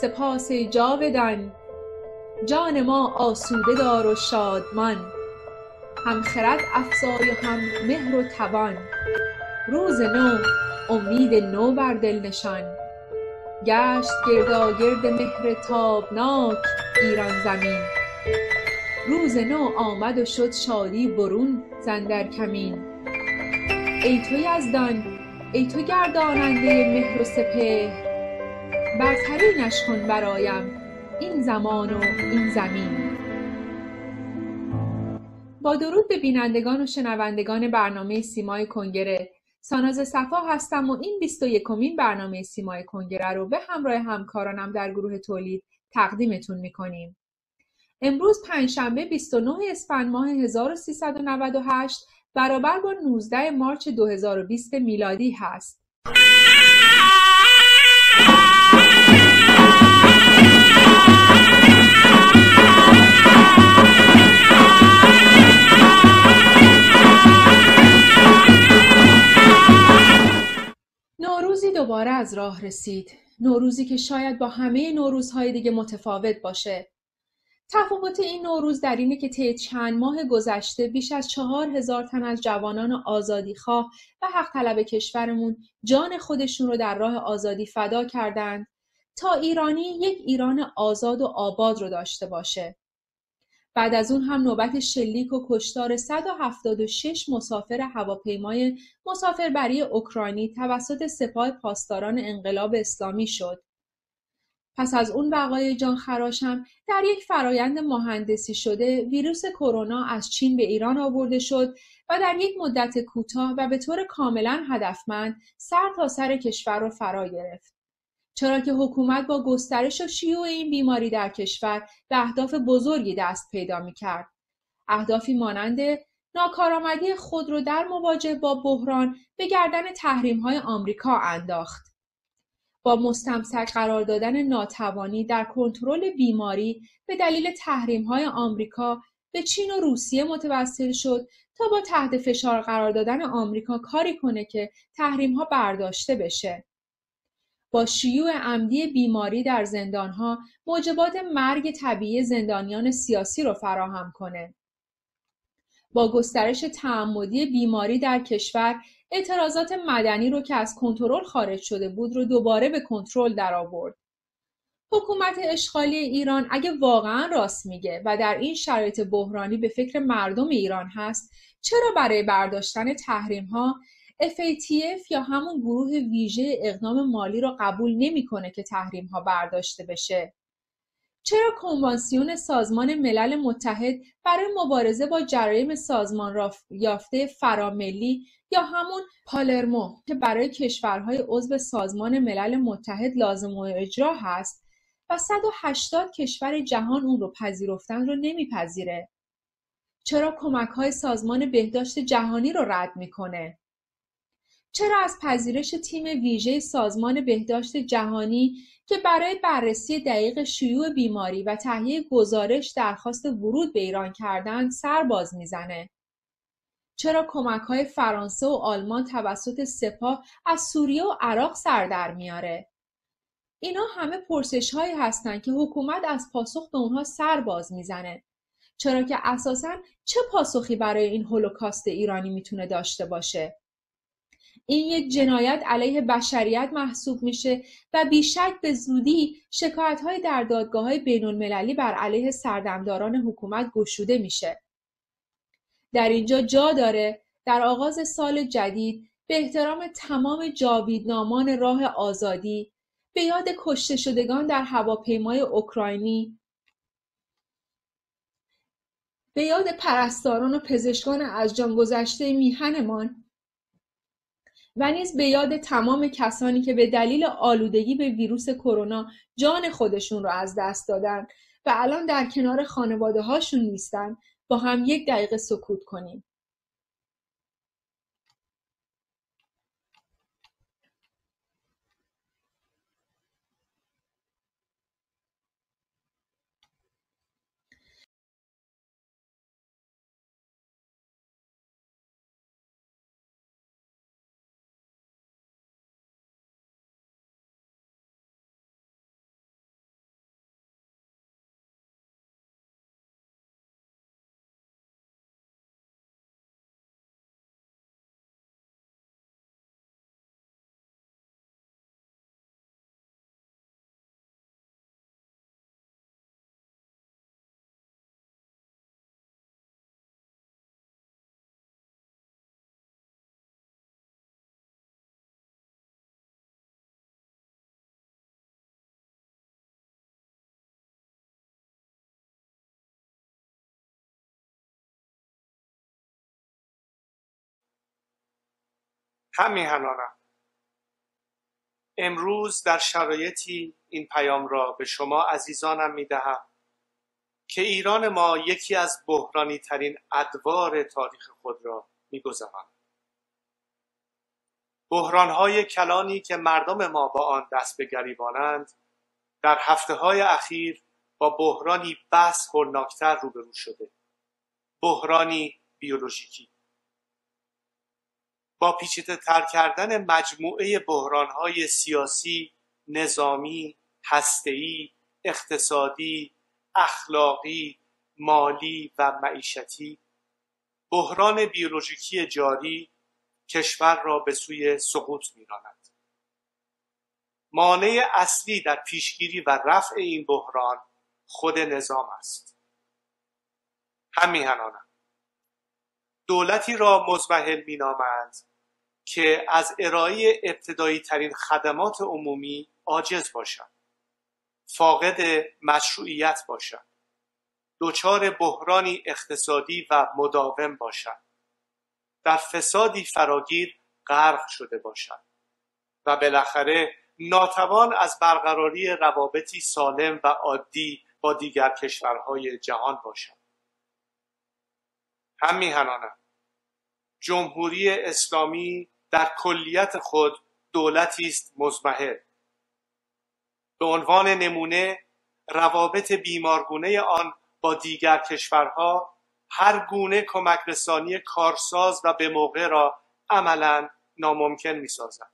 سپاس جاودان. جان ما آسوده دار و شادمان. هم خرد افزای و هم مهر و توان. روز نو امید نو بر دل نشان. گشت گرداگرد مهر تابناک ایران زمین. روز نو آمد و شد شادی برون ز اندر کمین. ای تو یزدان ای تو گرداننده مهر و سپهر. برترینش کن برایم این زمان و این زمین با درود به بینندگان و شنوندگان برنامه سیمای کنگره ساناز صفا هستم و این بیست و یکمین برنامه سیمای کنگره رو به همراه همکارانم در گروه تولید تقدیمتون می‌کنیم. امروز پنجشنبه 29 اسفند ماه 1398 برابر با 19 مارچ 2020 میلادی هست. نوروزی دوباره از راه رسید. نوروزی که شاید با همه نوروزهای دیگه متفاوت باشه. تفاوت این نوروز در اینه که طی چند ماه گذشته بیش از چهار هزار تن از جوانان آزادیخواه و حق طلب کشورمون جان خودشون رو در راه آزادی فدا کردند تا ایرانی یک ایران آزاد و آباد رو داشته باشه. بعد از اون هم نوبت شلیک و کشتار 176 مسافر هواپیمای مسافربری اوکراینی توسط سپاه پاسداران انقلاب اسلامی شد. پس از اون وقایع جان خراشم در یک فرایند مهندسی شده ویروس کرونا از چین به ایران آورده شد و در یک مدت کوتاه و به طور کاملا هدفمند سر تا سر کشور را فرا گرفت. چرا که حکومت با گسترش و شیوع این بیماری در کشور به اهداف بزرگی دست پیدا می کرد. اهدافی مانند ناکارآمدی خود رو در مواجهه با بحران به گردن تحریم های آمریکا انداخت. با مستمسک قرار دادن ناتوانی در کنترل بیماری به دلیل تحریم های آمریکا به چین و روسیه متوسل شد تا با تحت فشار قرار دادن آمریکا کاری کنه که تحریم ها برداشته بشه. با شیوع عمدی بیماری در زندانها موجبات مرگ طبیعی زندانیان سیاسی رو فراهم کنه. با گسترش تعمدی بیماری در کشور اعتراضات مدنی رو که از کنترل خارج شده بود رو دوباره به کنترل درآورد. حکومت اشغالی ایران اگه واقعا راست میگه و در این شرایط بحرانی به فکر مردم ایران هست چرا برای برداشتن تحریم ها FATF یا همون گروه ویژه اقدام مالی رو قبول نمی‌کنه که تحریم ها برداشته بشه چرا کنوانسیون سازمان ملل متحد برای مبارزه با جرایم سازمان یافته فراملی یا همون پالرمو که برای کشورهای عضو سازمان ملل متحد لازم و اجرا هست و 180 کشور جهان اون رو پذیرفتن رو نمیپذیره. چرا کمک های سازمان بهداشت جهانی رو رد می‌کنه؟ چرا از پذیرش تیم ویژه سازمان بهداشت جهانی که برای بررسی دقیق شیوع بیماری و تهیه گزارش درخواست ورود به ایران کردند سر باز می‌زنه؟ چرا کمک های فرانسه و آلمان توسط سپاه از سوریه و عراق سر در میاره؟ اینا همه پرسش هایی هستند که حکومت از پاسخ به اونها سر باز می‌زنه. چرا که اساسا چه پاسخی برای این هولوکاست ایرانی می‌تونه داشته باشه؟ این یک جنایت علیه بشریت محسوب میشه و بیشک به زودی شکایت های در دادگاه های بین المللی بر علیه سردمداران حکومت گشوده میشه. در اینجا جا داره. در آغاز سال جدید به احترام تمام جاویدنامان راه آزادی به یاد کشته شدگان در هواپیمای اوکراینی به یاد پرستاران و پزشکان از جان گذشته میهنمان و نیز به یاد تمام کسانی که به دلیل آلودگی به ویروس کرونا جان خودشون رو از دست دادن و الان در کنار خانواده هاشون نیستن. با هم یک دقیقه سکوت کنیم. همیهنانم امروز در شرایطی این پیام را به شما عزیزانم می دهم که ایران ما یکی از بحرانی ترین ادوار تاریخ خود را می گذراند. بحران های کلانی که مردم ما با آن دست به گریبانند در هفته های اخیر با بحرانی بس هولناکتر روبرو شده. بحرانی بیولوژیکی. با پیچیده تر کردن مجموعه های سیاسی، نظامی، هسته‌ای، اقتصادی، اخلاقی، مالی و معیشتی. بحران بیولوژیکی جاری کشور را به سوی سقوط میراند. مانع اصلی در پیشگیری و رفع این بحران خود نظام است. همیهنانم دولتی را مزمحل مینامند که از ارائه ابتدایی ترین خدمات عمومی عاجز باشد فاقد مشروعیت باشد دچار بحرانی اقتصادی و مداوم باشد در فسادی فراگیر غرق شده باشد و بالاخره ناتوان از برقراری روابطی سالم و عادی با دیگر کشورهای جهان باشد. هم میهنانم جمهوری اسلامی در کلیت خود دولتی است مزمحل به عنوان نمونه روابط بیمارگونه آن با دیگر کشورها هر گونه کمک رسانی کارساز و به موقع را عملا ناممکن می سازد.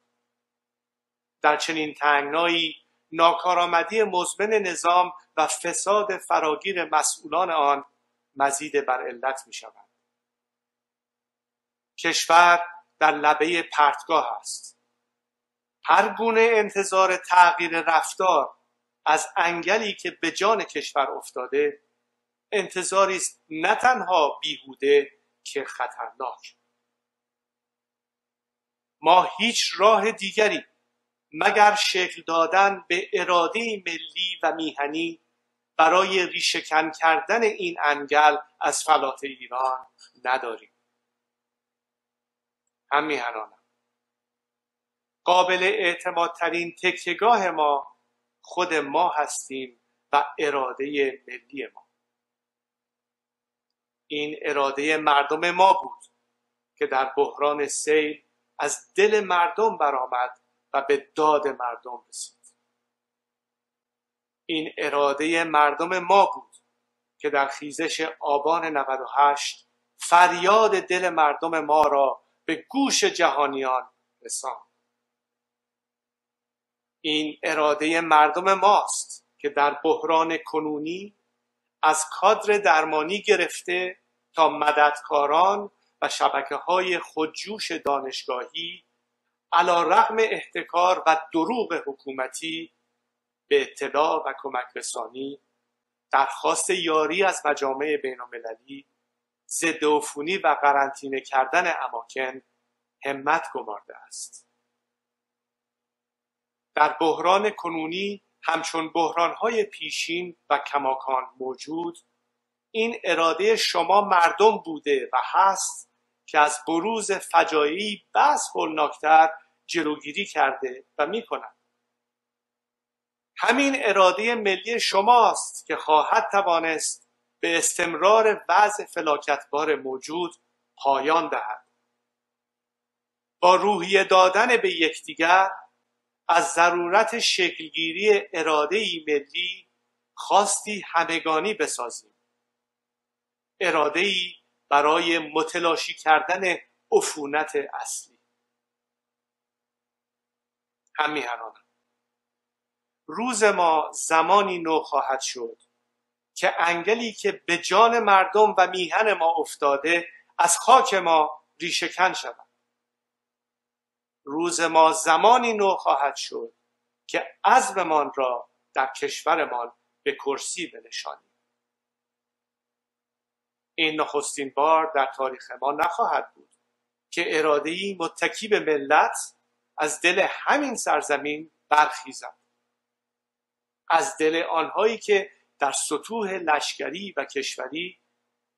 در چنین تنگنایی ناکارآمدی مزمن نظام و فساد فراگیر مسئولان آن مزید بر علت می شود. کشور در لبه پرتگاه است. هر گونه انتظار تغییر رفتار از انگلی که به جان کشور افتاده انتظاری است نه تنها بیهوده که خطرناک. ما هیچ راه دیگری مگر شکل دادن به اراده ملی و میهنی برای ریشهکن کردن این انگل از فلات ایران نداریم. هم میهنانم قابل اعتمادترین تکیگاه ما خود ما هستیم و اراده ملی ما. این اراده مردم ما بود که در بحران سیل از دل مردم برآمد و به داد مردم رسید. این اراده مردم ما بود که در خیزش آبان 98 فریاد دل مردم ما را به گوش جهانیان رساند این اراده مردم ماست که در بحران کنونی از کادر درمانی گرفته تا مددکاران و شبکه های خودجوش دانشگاهی علا رغم احتکار و دروغ حکومتی به اطلاع و کمک رسانی درخواست یاری از مجامع بین المللی ضد عفونی و قرنطینه کردن اماکن همت گمارده است. در بحران کنونی همچون بحرانهای پیشین و کماکان موجود این اراده شما مردم بوده و هست که از بروز فجایی بس هولناکتر جلوگیری کرده و می‌کند. همین اراده ملی شماست که خواهد توانست به استمرار وضع فلاکتبار موجود پایان دهد. با روحیه دادن به یکدیگر از ضرورت شکلگیری اراده ملی خواستی همگانی بسازیم. اراده ای برای متلاشی کردن عفونت اصلی. هم روز ما زمانی نو خواهد شد. که انگلی که به جان مردم و میهن ما افتاده از خاک ما ریشهکن شود. روز ما زمانی نو خواهد شد که عزممان را در کشورمان به کرسی بنشانیم. این نخستین بار در تاریخ ما نخواهد بود که ارادهای متکی به ملت از دل همین سرزمین برخیزد. از دل آنهایی که در سطوح لشکری و کشوری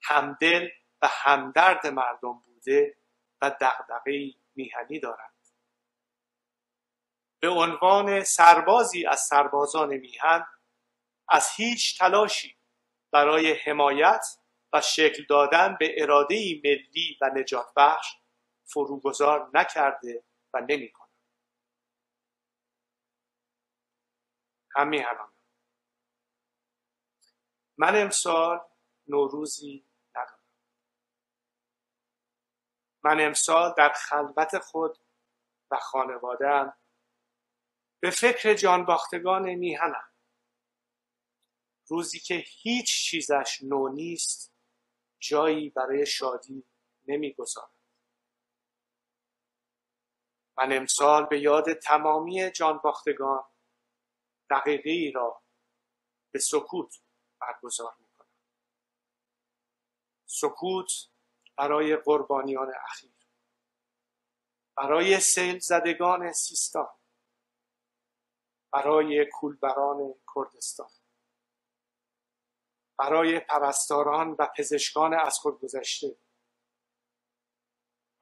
همدل و همدرد مردم بوده و دغدغه میهنی دارند. به عنوان سربازی از سربازان میهن از هیچ تلاشی برای حمایت و شکل دادن به اراده ملی و نجات بخش فروگذار نکرده و نمی‌کنه همین من امسال نوروزی ندارم. من امسال در خلوت خود و خانوادهام به فکر جانباختگان میهنم. روزی که هیچ چیزش نو نیست جایی برای شادی نمی‌گذارد من امسال به یاد تمامی جانباختگان دقیقه ای را به سکوت برگزار می کنم. سکوت برای قربانیان اخیر. برای سیل زدگان سیستان. برای کولبران کردستان. برای پرستاران و پزشکان از خود گذشته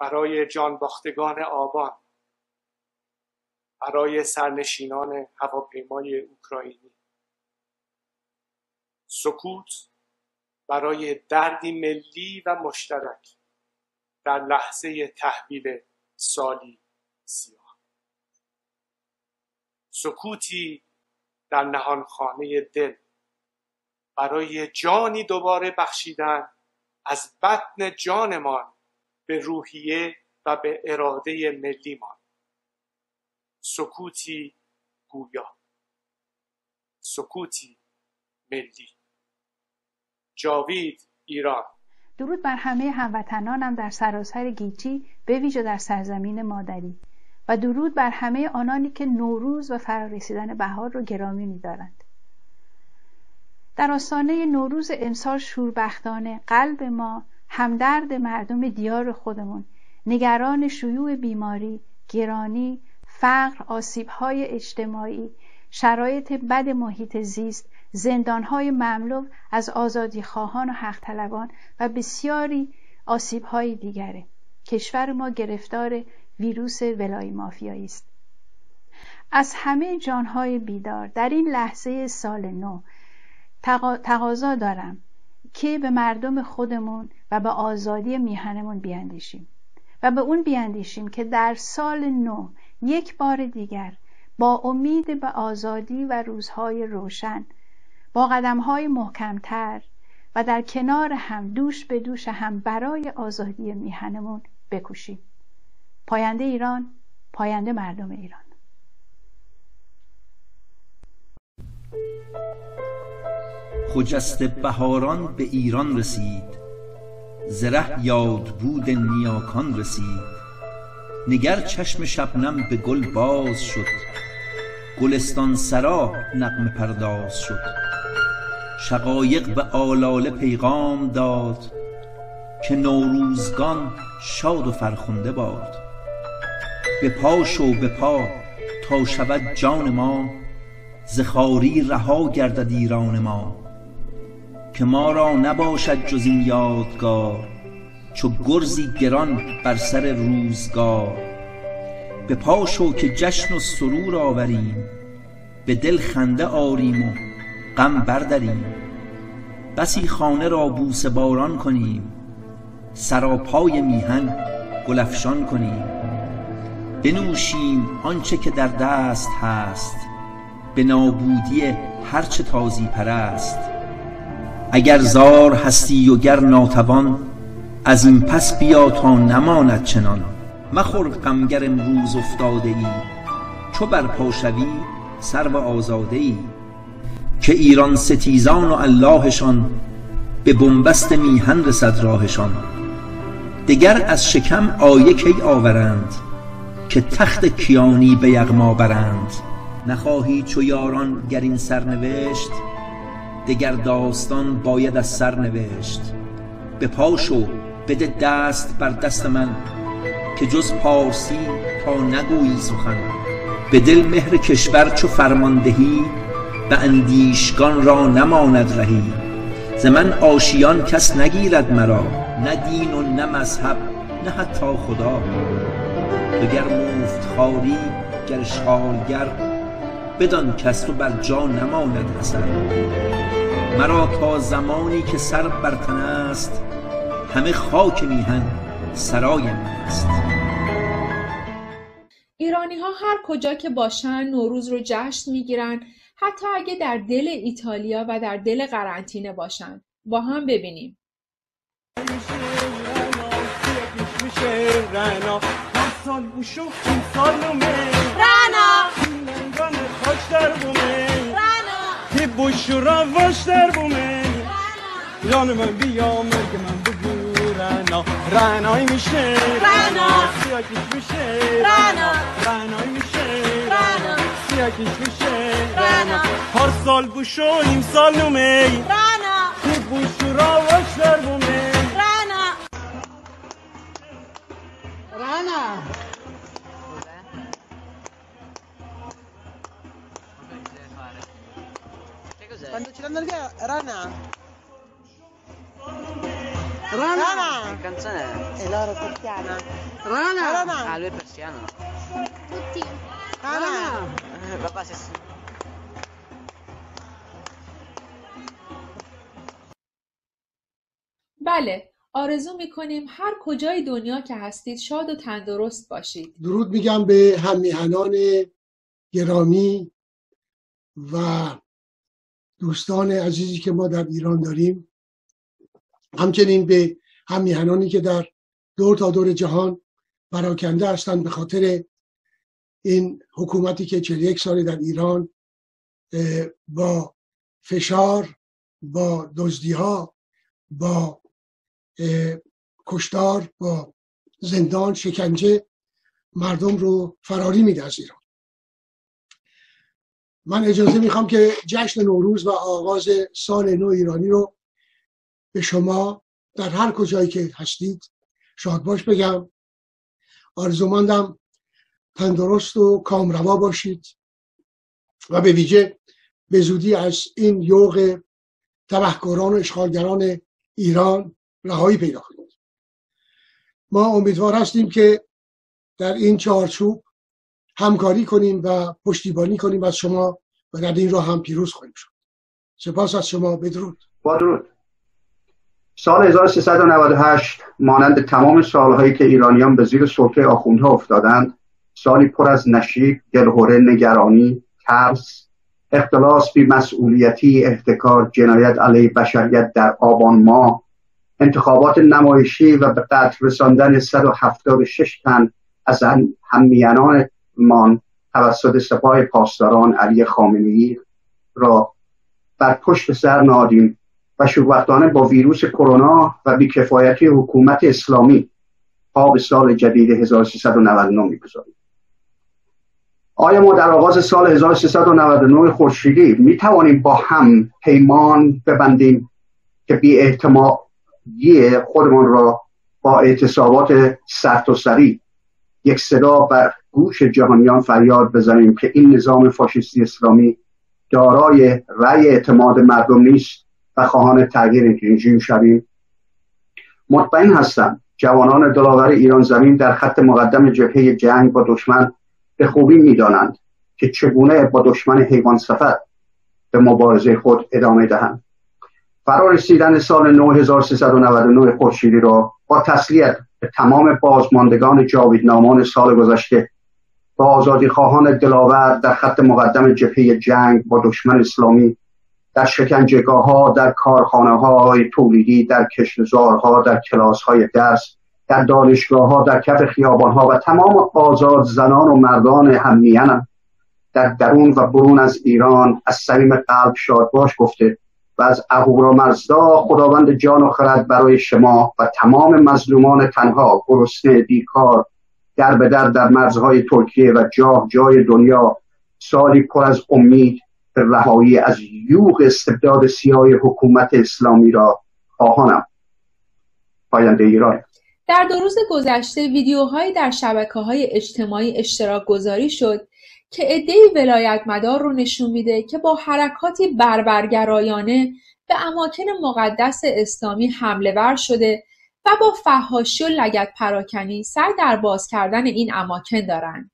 برای جانباختگان آبان. برای سرنشینان هواپیمای اوکراینی. سکوت برای دردی ملی و مشترک در لحظه تحویل سالی سیاه. سکوتی در نهانخانه دل برای جانی دوباره بخشیدن از بطن جانمان به روحیه و به اراده ملیمان. سکوتی گویا. سکوتی ملی. جاوید ایران. درود بر همه هموطنانم در سراسر گیتی به ویژه در سرزمین مادری. و درود بر همه آنانی که نوروز و فرارسیدن بهار را گرامی می‌دارند. در آستانه نوروز امسال شوربختانه قلب ما همدرد مردم دیار خودمون نگران شیوع بیماری گرانی فقر آسیبهای اجتماعی شرایط بد محیط زیست زندانهای مملو از آزادی خواهان و حق طلبان و بسیاری آسیبهای دیگره. کشور ما گرفتار ویروس ولای مافیایی است. از همه جانهای بیدار در این لحظه سال نو تقاضا دارم که به مردم خودمون و به آزادی میهنمون بیاندیشیم و به اون بیاندیشیم که در سال نو یک بار دیگر با امید به آزادی و روزهای روشن با قدمهای محکمتر و در کنار هم دوش به دوش هم برای آزادی میهنمون بکوشیم. پاینده ایران پاینده مردم ایران. خجست بهاران به ایران رسید زره یاد بود نیاکان رسید. نگر چشم شبنم به گل باز شد گلستان سرا نغمه پرداز شد. شقایق به آلاله پیغام داد که نوروزگان شاد و فرخنده باد. به پا شو به پا تا شود جان ما ز خواری رها گردد ایران ما. که ما را نباشد جز این یادگار چو گرزی گران بر سر روزگار. به پا شو که جشن و سرور آوریم به دل خنده آریم و غم بردریم. بسی خانه را بوسه باران کنیم. سراپای میهن گل افشان کنیم. بنوشیم آنچه که در دست هست. به نابودی هرچه تازی پرست. اگر زار هستی و گر ناتوان از این پس بیا تا نماند چنان. مخور غمگر امروز افتاده ای. چو برپا شوی سرو آزاده ای. که ایران ستیزان و اللهشان به بنبست میهن رسد راهشان. دگر از شکم آیه کی آورند که تخت کیانی به یغما برند؟ نخواهی چو یاران گر این سرنوشت دگر داستان باید از سر نوشت. به پا شو بده دست بر دست من که جز پارسی تا نگویی سخن. به دل مهر کشور چو فرماندهی به اندیشگان را نماند رهی. ز من آشیان کس نگیرد مرا نه دین و نه مذهب نه حتی خدا. تو گر مفت خواری گر شالگر بدان کس تو بر جا نماند اثر مرا تا زمانی که سر بر تن است همه خاک میهن سرای من است. ایرانی ها هر کجا که باشن نوروز رو جشن می‌گیرن. حتی اگه در دل ایتالیا و در دل قرنطینه باشن با هم ببینیم من بیا مرگ من بگو رنا رنای میشه رنا سیاکیش میشه رنا رنای میشه رنا سیاکیش میشه رنا هر سال بوشو این سال نومی رنا تی بوشو را واش در بومی رنا رنا Quando ce l'hanno Rana Rana! Che canzone è? E loro persiana. Rana! Rana! Ah, lui è persiano. Tutti. Si بله آرزو می‌کنیم هر کجای دنیا که هستید شاد و تندرست باشید. درود میگم به همیهنان گرامی و دوستان عزیزی که ما در ایران داریم. همچنین به همیهنانی که در دور تا دور جهان پراکنده هستند به خاطر این حکومتی که 41 سال در ایران با فشار با دزدی ها با کشتار با زندان شکنجه مردم رو فراری میده از ایران. من اجازه می‌خوام که جشن نوروز و آغاز سال نو ایرانی رو به شما در هر کجایی که هستید شادباش بگم. آرزومندم تندرست و کامروا باشید. و به ویژه به زودی از این یوغ تبهکاران و اشغالگران ایران رهایی پیدا کنید. ما امیدوار هستیم که در این چارچوب همکاری کنیم و پشتیبانی کنیم از شما و در این راه هم پیروز خواهیم شد. سپاس از شما. بدرود. با درود. سال 1398 مانند تمام سالهایی که ایرانیان به زیر سلطه آخوندها افتادند سالی پر از نشیب دلهوره نگرانی ترس اختلاس بی مسئولیتی احتکار جنایت علیه بشریت در آبان ماه انتخابات نمایشی و به قتل رساندن 176 تن از همیانانمان توسط سپاه پاسداران علی خامنه‌ای را بر پشت سر نادیم و شوختانه با ویروس کرونا و بیکفایتی حکومت اسلامی پا به سال جدید 1399 می‌گذاریم. آیا ما در آغاز سال 1399 خورشیدی می توانیم با هم پیمان ببندیم که بی اعتمادی خودمان را با اعتصابات سرت و سری یک صدا بر گوش جهانیان فریاد بزنیم که این نظام فاشیستی اسلامی دارای رأی اعتماد مردم نیست و خواهان تغییر رژیم شویم. مطمئن هستم جوانان دلاور ایران زمین در خط مقدم جبهه جنگ با دشمن به خوبی می‌دانند که چگونه با دشمن حیوان سفر به مبارزه خود ادامه دهند. فرا رسیدن سال 9399 خورشیدی را با تسلیت به تمام بازماندگان جاویدنامان سال گذشته با آزادی خواهان دلاور در خط مقدم جبهه جنگ با دشمن اسلامی در شکنجگاه ها در کارخانه های تولیدی در کشتزارها در کلاس های درس در دانشگاه ها در کف خیابان ها و تمام آزاد زنان و مردان هممیانم در درون و برون از ایران از صمیم قلب شاد باش گفته و از اهورا مزدا خداوند جان و خرد برای شما و تمام مظلومان تنها گرسنه بیکار در به در در مرزهای ترکیه و جاه جای دنیا سالی پر از امید به رهایی از یوغ استبداد سیاه حکومت اسلامی را خواهانم. پاینده ایران. در دو روز گذشته ویدیوهایی در شبکه های اجتماعی اشتراک گذاری شد که عدهای ولایت مدار رو نشون میده که با حرکاتی بربرگرایانه به اماکن مقدس اسلامی حمله ور شده و با فهاشی و لگت پراکنی سر در باز کردن این اماکن دارند.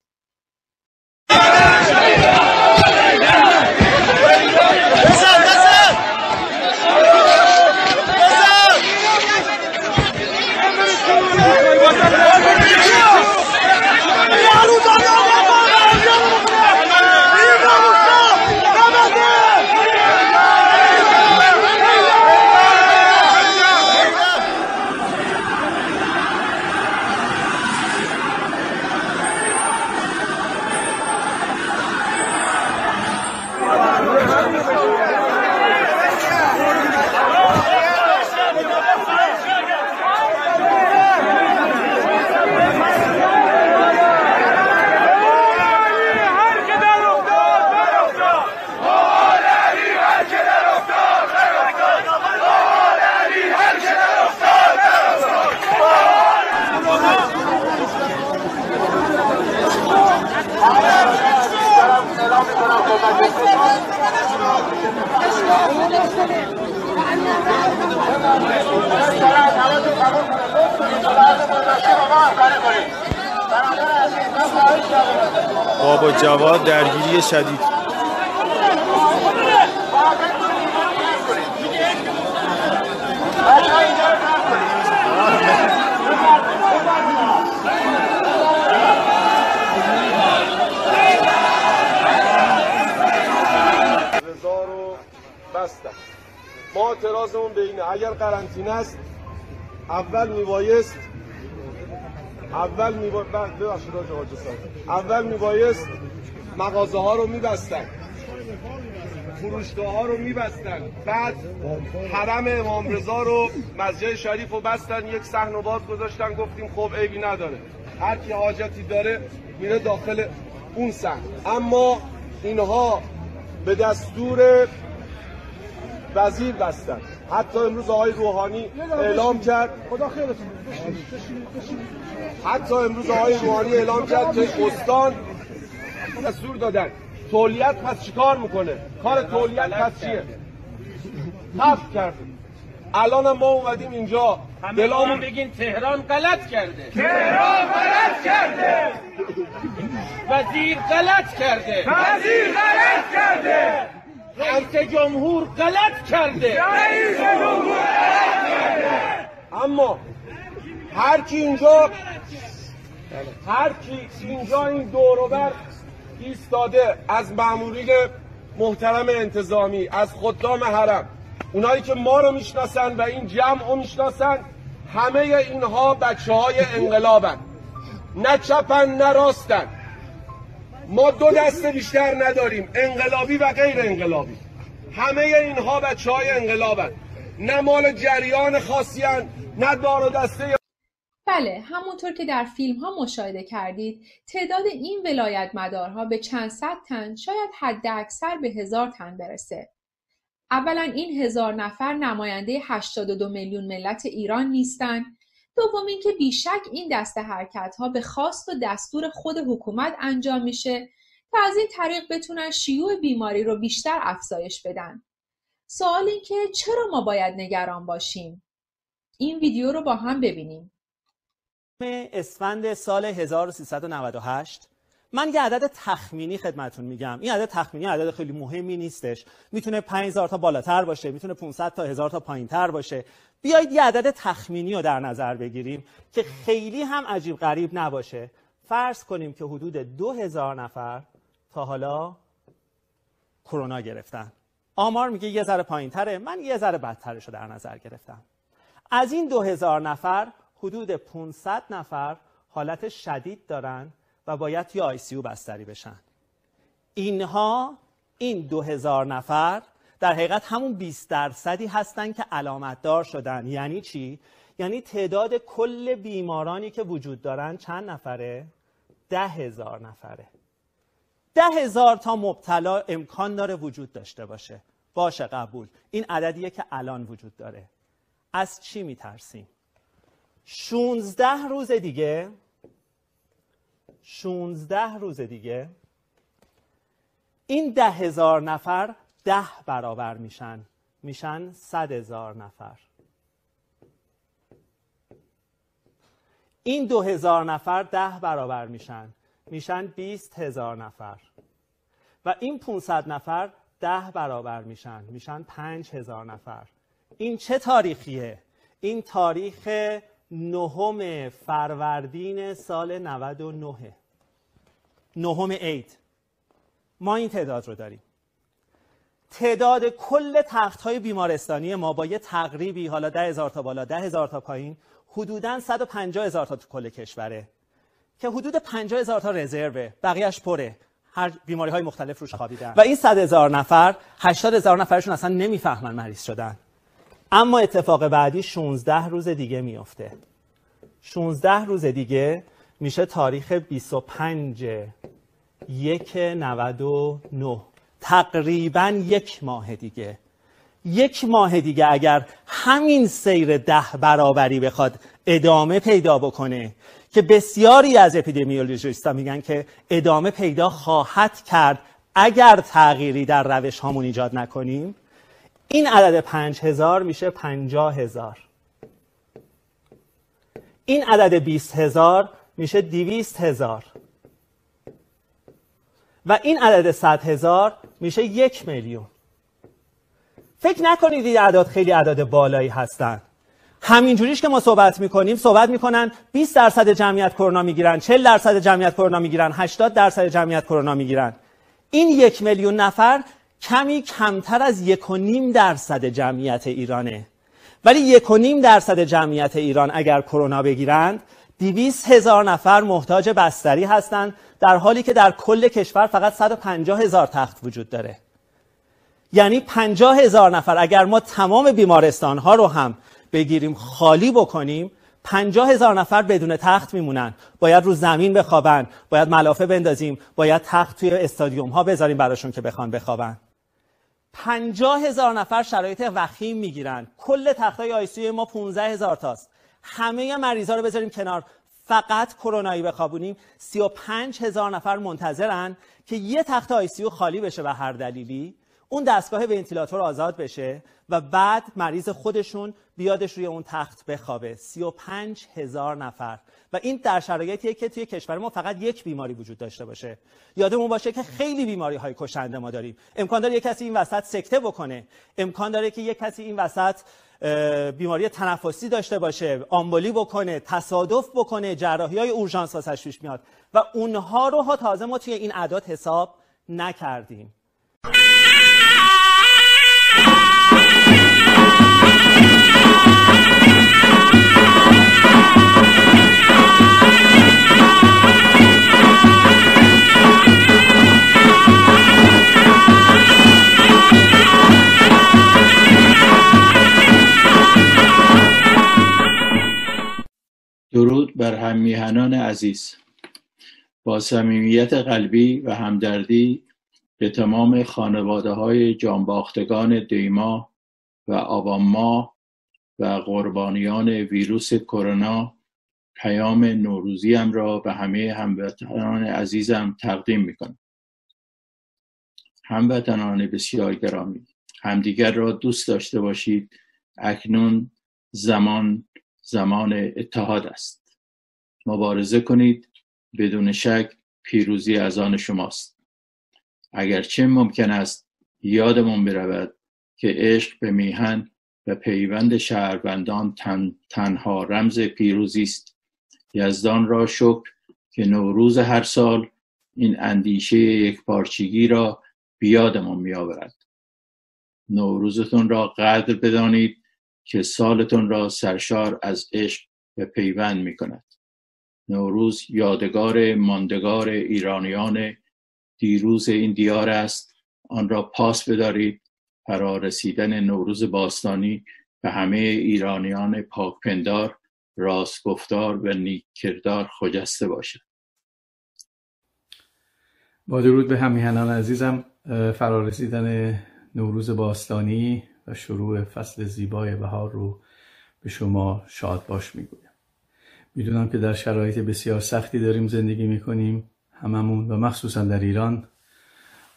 Chadi. رو میبستن. فروشگاه ها رو میبستن. بعد حرم امام رضا رو مسجد شریف رو بستن یک صحن و باز گذاشتن. گفتیم خب عیبی نداره. هر کی حاجتی داره میره داخل اون صحن. اما اینها به دستور وزیر بستن. حتی امروز آقای روحانی اعلام کرد. خدا خیرتون. حتی امروز آقای روحانی اعلام کرد که استان دستور دادن. تولیت پس چیکار می‌کنه؟ کار تولیت پس چیه؟ حفظ کردیم الان ما اومدیم اینجا. دلامون بگین تهران غلط کرده. تهران غلط کرده. وزیر غلط کرده. وزیر غلط کرده. رئیس جمهور غلط کرده. رئیس جمهور غلط کرده. اما هر کی اینجا هر کی اینجا این دوروبر ایستاده از مامورین محترم انتظامی از خدام حرم. اونایی که ما رو می‌شناسن و این جمع رو می‌شناسن همه اینها بچه های انقلابن. نه چپن نه راستن. ما دو دسته بیشتر نداریم انقلابی و غیر انقلابی. همه اینها بچه های انقلابن. نه مال جریان خاصی نه دار و دسته بله همونطور که در فیلم ها مشاهده کردید تعداد این ولایت مدارها به چند صد تن شاید حد اکثر به هزار تن برسه. اولا این هزار نفر نماینده 82 میلیون ملت ایران نیستند. دوم اینکه بیشک این دست حرکت ها به خواست و دستور خود حکومت انجام میشه تا از این طریق بتونن شیوع بیماری رو بیشتر افزایش بدن. سوال این که چرا ما باید نگران باشیم؟ این ویدیو رو با هم ببینیم. اسفند سال 1398 من یه عدد تخمینی خدمتون میگم. این عدد تخمینی عدد خیلی مهمی نیستش. می‌تونه 5000 تا بالاتر باشه می‌تونه 500 تا 1000 تا پایینتر باشه. بیایید یه عدد تخمینی رو در نظر بگیریم که خیلی هم عجیب غریب نباشه. فرض کنیم که حدود 2000 نفر تا حالا کرونا گرفتن. آمار میگه یه ذره پایینتره من یه ذره بدترش رو در نظر گرفتم. از این 2000 نفر حدود 500 نفر حالت شدید دارن و باید توی آی او بستری بشن. اینها این 2000 نفر در حقیقت همون 20 درصدی هستن که علامت دار شدن. یعنی چی؟ یعنی تعداد کل بیمارانی که وجود دارن چند نفره؟ ده هزار نفره. ده هزار تا مبتلا امکان داره وجود داشته باشه. باشه قبول. این عددیه که الان وجود داره. از چی میترسیم؟ 16 روز دیگه. 16 روز دیگه. این ده هزار نفر ده برابر میشن. میشن صد هزار نفر. این دو هزار نفر ده برابر میشن. میشن 20 هزار نفر. و این 500 نفر ده برابر میشن. میشن 5 هزار نفر. این چه تاریخیه؟ این تاریخ نهم فروردین سال 99 نهم عید. ما این تعداد رو داریم. تعداد کل تخت های بیمارستانی ما با یه تقریبی حالا ده هزار تا بالا ده هزار تا پایین حدوداً 150 هزار تا تو کل کشوره که حدود 50 هزار تا رزروه بقیهش پره. هر بیماری های مختلف روش خوابیدن. و این 100 هزار نفر 80 هزار نفرشون اصلا نمی‌فهمن مریض شدن. اما اتفاق بعدی 16 روز دیگه میفته 16 روز دیگه میشه تاریخ 25 یک 99 تقریبا یک ماه دیگه. یک ماه دیگه اگر همین سیر ده برابری بخواد ادامه پیدا بکنه که بسیاری از اپیدمیولوژیستان میگن که ادامه پیدا خواهد کرد اگر تغییری در روش هامون ایجاد نکنیم این عدد پنج هزار میشه پنجاه هزار این عدد بیست هزار میشه دیویست هزار و این عدد صد هزار میشه یک میلیون. فکر نکنید این اعداد خیلی اعداد بالایی هستند همینجوریش که ما صحبت می‌کنیم صحبت می‌کنن 20 درصد جمعیت کرونا می‌گیرن 40 درصد جمعیت کرونا می‌گیرن 80 درصد جمعیت کرونا می‌گیرن. این یک میلیون نفر کمی کمتر از یک و نیم درصد جمعیت ایرانه. ولی یک و نیم درصد جمعیت ایران اگر کرونا بگیرند دیویس هزار نفر محتاج بستری هستند در حالی که در کل کشور فقط 150 هزار تخت وجود داره. یعنی 50 هزار نفر اگر ما تمام بیمارستان ها رو هم بگیریم خالی بکنیم 50 هزار نفر بدون تخت میمونن. باید رو زمین بخوابن باید ملافه بندازیم باید تخت توی استادیوم ها بذاریم براشون که بخوان بخوابن. پنجاه هزار نفر شرایط وخیم می‌گیرن. کل تخت های ICU ما 15 هزار تاست. همه مریضا رو بذاریم کنار. فقط کرونایی بخوابونیم. 35 هزار نفر منتظرن که یه تخت ICU خالی بشه به هر دلیلی. اون دستگاه ونتیلاتور آزاد بشه و بعد مریض خودشون بیادش روی اون تخت بخوابه. 35 هزار نفر. و این در شرایطیه که توی کشور ما فقط یک بیماری وجود داشته باشه. یادمون باشه که خیلی بیماری های کشنده ما داریم. امکان داره یک کسی این وسط سکته بکنه. امکان داره که یک کسی این وسط بیماری تنفسی داشته باشه آمبولی بکنه تصادف بکنه جراحی های اورژانس واسش پیش میاد. و اونها رو ها تازه ما توی این اعداد حساب نکردیم. درود بر هم میهنان عزیز. با صمیمیت قلبی و همدردی به تمام خانواده های جانباختگان دیما و آبانما و قربانیان ویروس کرونا پیام نوروزیم را به همه هموطنان عزیزم تقدیم می‌کنم. هموطنان بسیار گرامی همدیگر را دوست داشته باشید اکنون زمان زمان اتحاد است. مبارزه کنید بدون شک پیروزی از آن شماست. اگرچه ممکن است یادمون برود که عشق به میهن و پیوند شهروندان تن، تنها رمز پیروزی است یزدان را شکر که نوروز هر سال این اندیشه یک پارچگی را بیادمان میآورد نوروزتون را قدر بدانید که سالتون را سرشار از عشق و پیوند می کند. نوروز یادگار ماندگار ایرانیان دیروز این دیار است. آن را پاس بدارید. فرا رسیدن نوروز باستانی به همه ایرانیان پاکپندار راستگفتار و نیک کردار خجسته باشد. با درود به همیهنان عزیزم فرا رسیدن نوروز باستانی و شروع فصل زیبای بهار رو به شما شاد باش می‌گویم. می‌دونم که در شرایط بسیار سختی داریم زندگی می‌کنیم. هممون و مخصوصا در ایران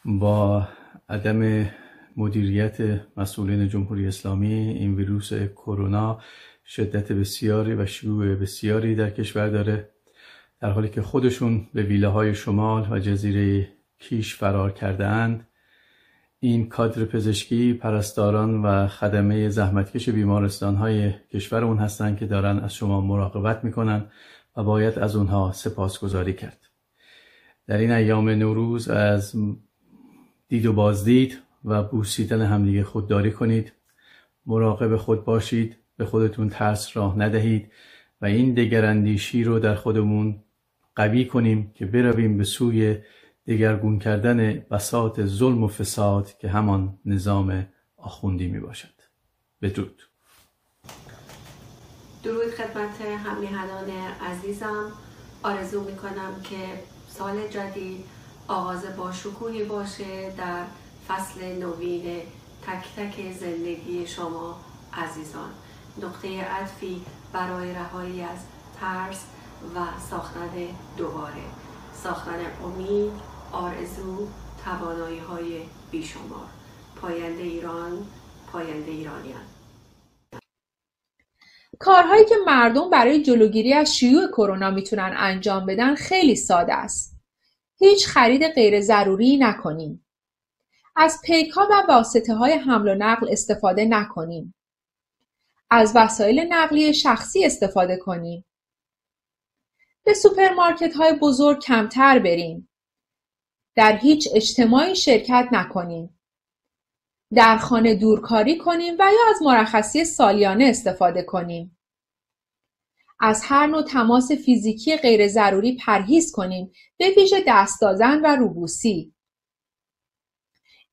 با عدم مدیریت مسئولین جمهوری اسلامی این ویروس کرونا شدت بسیاری و شیوع بسیاری در کشور داره در حالی که خودشون به ویله های شمال و جزیره کیش فرار کرده اند این کادر پزشکی پرستاران و خدمه زحمتکش بیمارستان های کشور اون هستند که دارن از شما مراقبت می‌کنن و باید از اونها سپاسگزاری کرد. در این ایام نوروز از دید و بازدید و بوسیدن همدیگه خودداری کنید. مراقب خود باشید. به خودتون ترس راه ندهید و این دگراندیشی رو در خودمون قوی کنیم که برویم به سوی دگرگون کردن بساط ظلم و فساد که همان نظام آخوندی می باشد بدرود. درود خدمت همیهنان عزیزم آرزو می کنم که سال جدید آغاز با شکوهی باشه در فصل نوین تک تک زندگی شما عزیزان. نقطه عطفی برای رهایی از ترس و ساختن دوباره. ساختن امید آرزو توانایی های بیشمار. پاینده ایران پاینده ایرانیان. کارهایی که مردم برای جلوگیری از شیوع کرونا می‌تونن انجام بدن خیلی ساده است. هیچ خرید غیر ضروری نکنیم. از پیک ها و واسطه های حمل و نقل استفاده نکنیم. از وسایل نقلیه شخصی استفاده کنیم. به سوپرمارکت های بزرگ کمتر بریم. در هیچ اجتماعی شرکت نکنیم. در خانه دورکاری کنیم و یا از مرخصی سالیانه استفاده کنیم. از هر نوع تماس فیزیکی غیر ضروری پرهیز کنیم به ویژه دست دادن و روبوسی.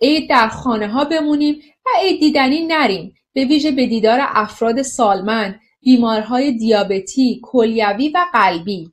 عید در خانه ها بمونیم و عید دیدنی نریم به ویژه به دیدار افراد سالمند، بیمارهای دیابتی، کلیوی و قلبی.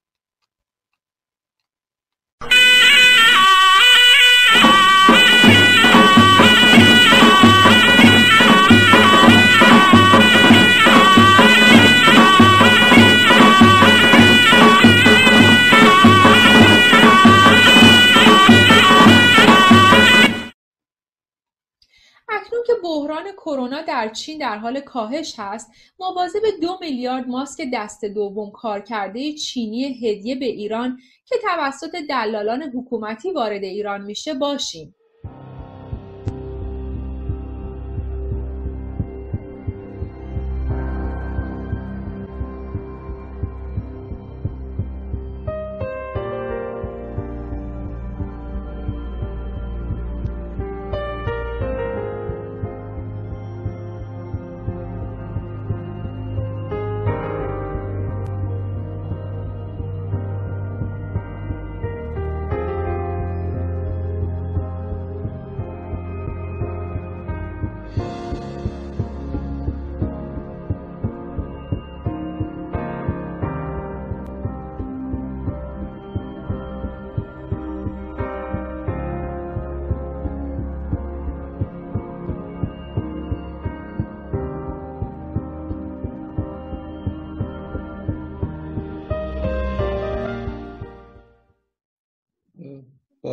اکنون که بحران کرونا در چین در حال کاهش هست مواظب دو میلیارد ماسک دست دوم کارکرده چینی هدیه به ایران که توسط دلالان حکومتی وارد ایران میشه باشیم.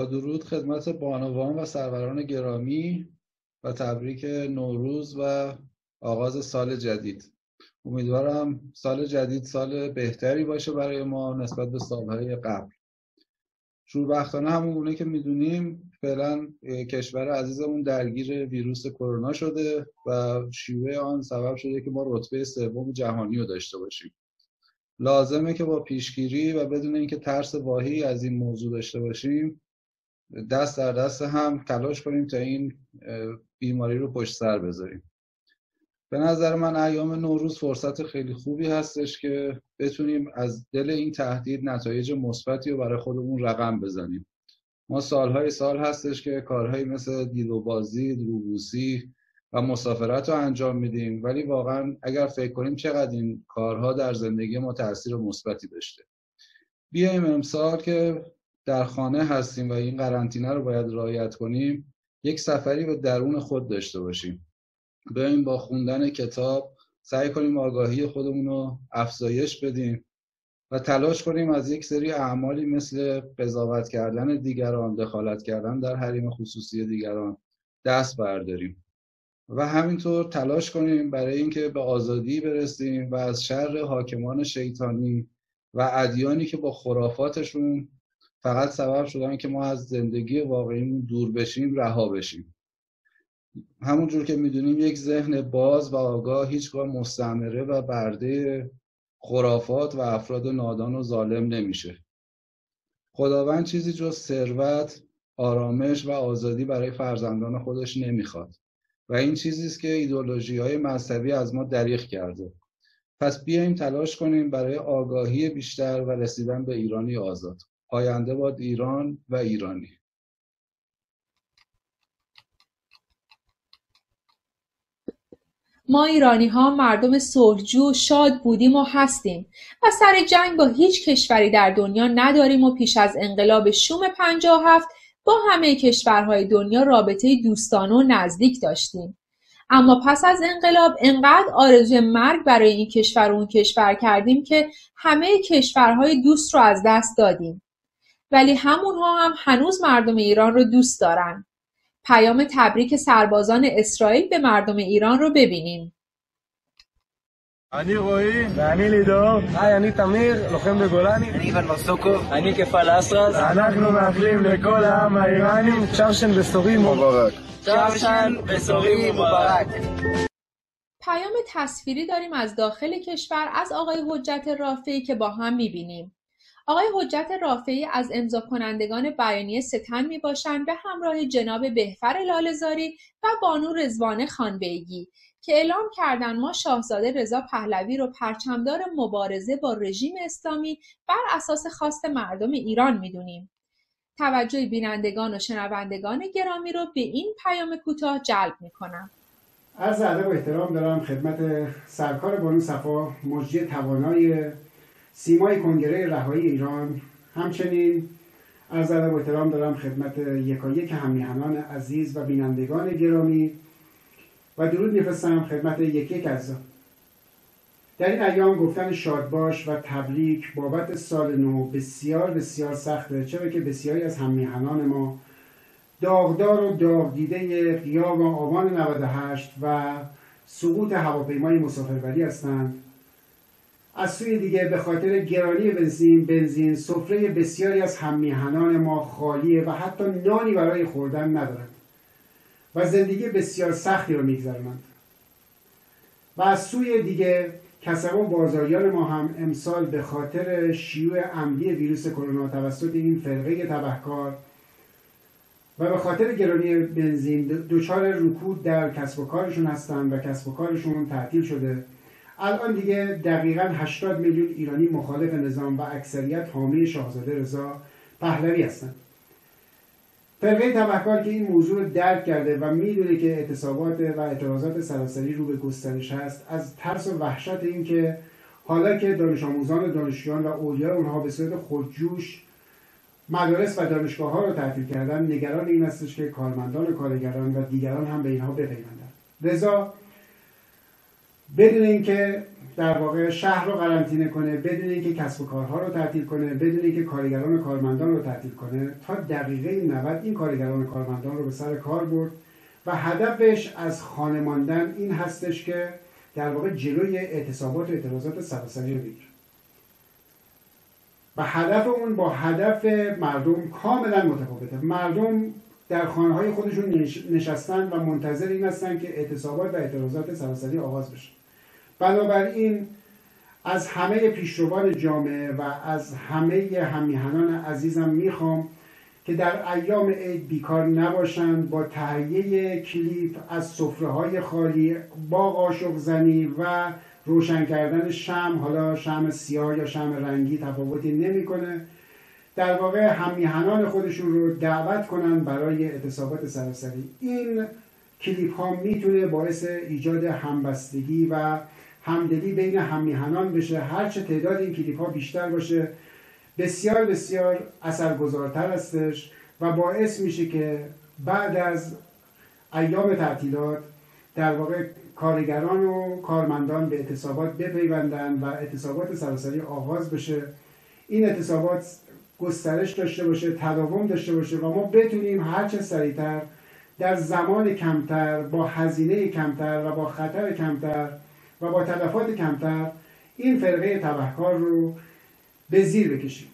درود خدمت بانوان و سروران گرامی و تبریک نوروز و آغاز سال جدید. امیدوارم سال جدید سال بهتری باشه برای ما نسبت به سالهای قبل. شوربختانه همون که می‌دونیم فعلا کشور عزیزمون درگیر ویروس کرونا شده و شیوع آن سبب شده که ما رتبه سوم جهانی رو داشته باشیم. لازمه که با پیشگیری و بدون اینکه ترس واهی از این موضوع داشته باشیم دست در دست هم تلاش کنیم تا این بیماری رو پشت سر بذاریم. به نظر من ایام نوروز فرصت خیلی خوبی هستش که بتونیم از دل این تهدید نتایج مثبتی رو برای خودمون رقم بزنیم. ما سالهای سال هستش که کارهایی مثل دید و بازی، روبوسی و مسافرت رو انجام میدیم ولی واقعا اگر فکر کنیم چقدر این کارها در زندگی ما تاثیر مثبتی داشته. بیایم امسال که در خانه هستیم و این قرنطینه رو باید رعایت کنیم یک سفری به درون خود داشته باشیم. بیایم با خوندن کتاب سعی کنیم آگاهی خودمون رو افزایش بدیم و تلاش کنیم از یک سری اعمالی مثل قضاوت کردن دیگران دخالت کردن در حریم خصوصی دیگران دست برداریم. و همینطور تلاش کنیم برای اینکه به آزادی برسیم و از شر حاکمان شیطانی و ادیانی که با خرافاتشون فقط سبب شدن که ما از زندگی واقعیمون دور بشیم رها بشیم. همونجور که می‌دونیم یک ذهن باز و آگاه هیچگاه مستمره و برده خرافات و افراد نادان و ظالم نمیشه. خداوند چیزی جز ثروت آرامش و آزادی برای فرزندان خودش نمی‌خواد. و این چیزی است که ایدولوژی های مذهبی از ما دریغ کرده. پس بیایم تلاش کنیم برای آگاهی بیشتر و رسیدن به ایرانی آزاد. آینده باد ایران و ایرانی ما ایرانی ها مردم صلحجو شاد بودیم و هستیم و سر جنگ با هیچ کشوری در دنیا نداریم و پیش از انقلاب شوم 57 با همه کشورهای دنیا رابطه دوستانه و نزدیک داشتیم. اما پس از انقلاب انقدر آرزوی مرگ برای این کشور و اون کشور کردیم که همه کشورهای دوست رو از دست دادیم. ولی همونها هم هنوز مردم ایران رو دوست دارن. پیام تبریک سربازان اسرائیل به مردم ایران رو ببینیم. אני רועי. ואני לידור. היי, אני תמיר, לוחם בגולני. אני איוון מרסוקו. אני כפל אסרס. אנחנו מאחלים לכל העם האיראני צ'רשן בשורי מובארק. צ'רשן בשורי مبارک پیام تصویری داریم از داخل کشور از آقای حجت رافعی که با هم میبینیم. آقای حجت رافعی از امضا کنندگان بیانیه ستم می باشند به همراه جناب بهفر لالزاری و بانو رزوان خانبیگی که اعلام کردند ما شاهزاده رضا پهلوی رو پرچمدار مبارزه با رژیم اسلامی بر اساس خواست مردم ایران می‌دونیم. توجه بینندگان و شنوندگان گرامی رو به این پیام کوتاه جلب می‌کنم. عرض ادب و احترام دارم خدمت سرکار بانو صفا مجری توانای سیمای کنگره رهایی ایران همچنین از ادب و احترام دارم خدمت یکایک همیهنان عزیز و بینندگان گرامی و درود میفرستم خدمت یکی یک از در این ایام گفتن شادباش و تبریک بابت سال نو بسیار بسیار سخته چرا که بسیاری از همیهنان ما داغدار و داغ دیده قیام آبان 98 و سقوط هواپیمای مسافربری هستند. از سوی دیگه به خاطر گرانی بنزین بنزین سفره بسیاری از هممیهنان ما خالیه و حتی نانی برای خوردن ندارند و زندگی بسیار سختی رو میگذرانند. و از سوی دیگه کسبان بازاریان ما هم امسال به خاطر شیوع عمدی ویروس کرونا توسط این فرقه تبهکار و به خاطر گرانی بنزین دچار رکود در کسب و کارشون هستند و کسب و کارشون تعطیل شده الان دیگه دقیقا 80 میلیون ایرانی مخالف نظام و اکثریت حامی شاهزاده رضا پهلوی هستند. فرقه تبهکار که این موضوع رو درک کرده و می‌دونه که اعتصابات و اعتراضات سراسری رو به گسترش هست از ترس و وحشت این که حالا که دانش آموزان و دانشجویان و اولیاء اونها به صورت خودجوش مدارس و دانشگاه ها رو تعطیل کردن نگران این هستش که کارمندان و کارگران و دیگران هم به اینها بپیوندن رضا بدون اینکه در واقع شهر رو قرنطینه کنه بدون اینکه کسب و کارها رو تعطیل کنه بدون اینکه کارگران و کارمندان رو تعطیل کنه تا دقیقه 90 این کارگران و کارمندان رو به سر کار برد و هدفش از خانه ماندن این هستش که در واقع جلوی اعتصابات و اعتراضات سراسری رو بگیره. و هدف اون با هدف مردم کاملا متفاوته. مردم در خانه های خودشون نشستن و منتظر این هستن که اعتصابات و اعتراضات سراسری آغاز بشه. بنابراین از همه پیشروان جامعه و از همه همیهنان عزیزم می‌خوام که در ایام عید بیکار نباشند با تهیه کلیپ از سفره های خالی با قاشق زنی و روشن کردن شم حالا شم سیاه یا شم رنگی تفاوتی نمی‌کنه. در واقع همیهنان خودشون رو دعوت کنن برای اعتصابات سراسری. این کلیپ ها می‌تونه باعث ایجاد همبستگی و همدلی بین همیهنان بشه. هرچه تعداد این کلیپ ها بیشتر باشه بسیار بسیار اثرگذارتر هستش و باعث میشه که بعد از ایام تعطیلات در واقع کارگران و کارمندان به اعتصابات بپیوندن و اعتصابات سراسری آغاز بشه. این اعتصابات گسترش داشته باشه تداوم داشته باشه و ما بتونیم هرچه سریعتر در زمان کمتر با هزینه کمتر و با خطر کمتر و با تلفات کمتر این فرقه تبهکار رو به زیر بکشیم.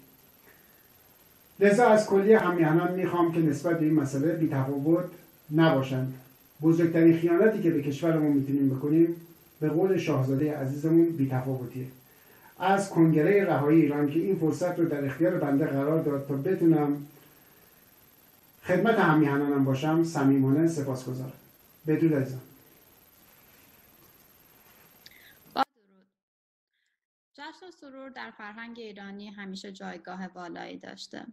لذا از کلیه همیهنان می‌خوام که نسبت به این مسئله بیتفاوت نباشند. بزرگترین خیانتی که به کشورمون می‌تونیم بکنیم به قول شاهزاده عزیزمون بیتفاوتیه از کنگره رهایی ایران که این فرصت رو در اختیار بنده قرار داد تا بتونم خدمت همیهنانم باشم صمیمانه سپاسگزارم. بدرود عزیزم و سرور در فرهنگ ایرانی همیشه جایگاه والایی داشته.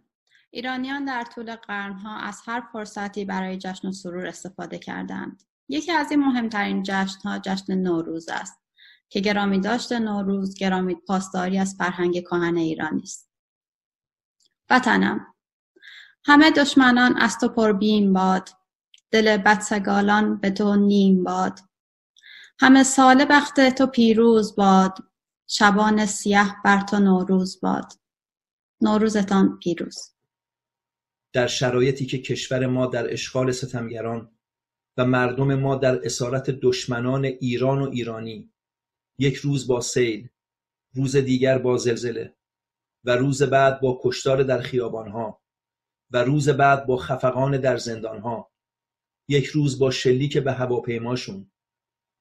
ایرانیان در طول قرنها از هر فرصتی برای جشن و سرور استفاده کردند. یکی از این مهمترین جشنها جشن نوروز است که گرامی داشته نوروز گرامی پاسداری از فرهنگ کهن ایرانی است. وطنم همه دشمنان از تو پر بیم باد دل بدسگالان به تو نیم باد همه ساله بخت تو پیروز باد شبان سیه بر تو نوروز باد. نوروزتان پیروز. در شرایطی که کشور ما در اشغال ستمگران و مردم ما در اسارت دشمنان ایران و ایرانی یک روز با سیل روز دیگر با زلزله و روز بعد با کشتار در خیابانها و روز بعد با خفقان در زندانها یک روز با شلیک به هواپیماشون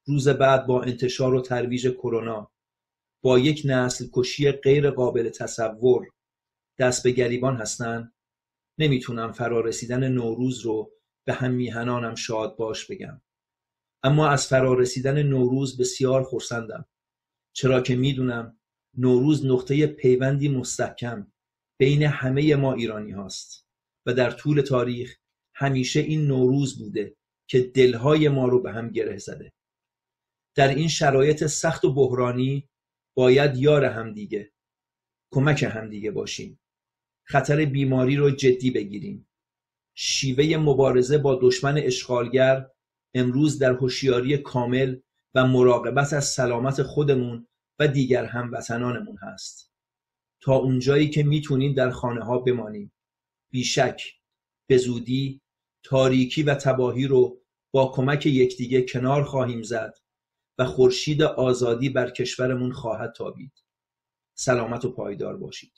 روز بعد با انتشار و ترویج کرونا با یک نسل کشی غیر قابل تصور دست به گریبان هستن؟ نمی‌تونم فرارسیدن نوروز رو به هم میهنانم شاد باش بگم. اما از فرارسیدن نوروز بسیار خورسندم. چرا که می‌دونم نوروز نقطه پیوندی مستحکم بین همه ما ایرانی هاست و در طول تاریخ همیشه این نوروز بوده که دلهای ما رو به هم گره زده. در این شرایط سخت و بحرانی باید یار همدیگه کمک همدیگه باشیم. خطر بیماری رو جدی بگیریم. شیوه مبارزه با دشمن اشغالگر امروز در هوشیاری کامل و مراقبت از سلامت خودمون و دیگر هموطنانمون هست. تا اونجایی که می‌تونیم در خانه ها بمانیم. بیشک به زودی تاریکی و تباهی رو با کمک یکدیگه کنار خواهیم زد. و خورشید آزادی بر کشورمون خواهد تابید. سلامت و پایدار باشید.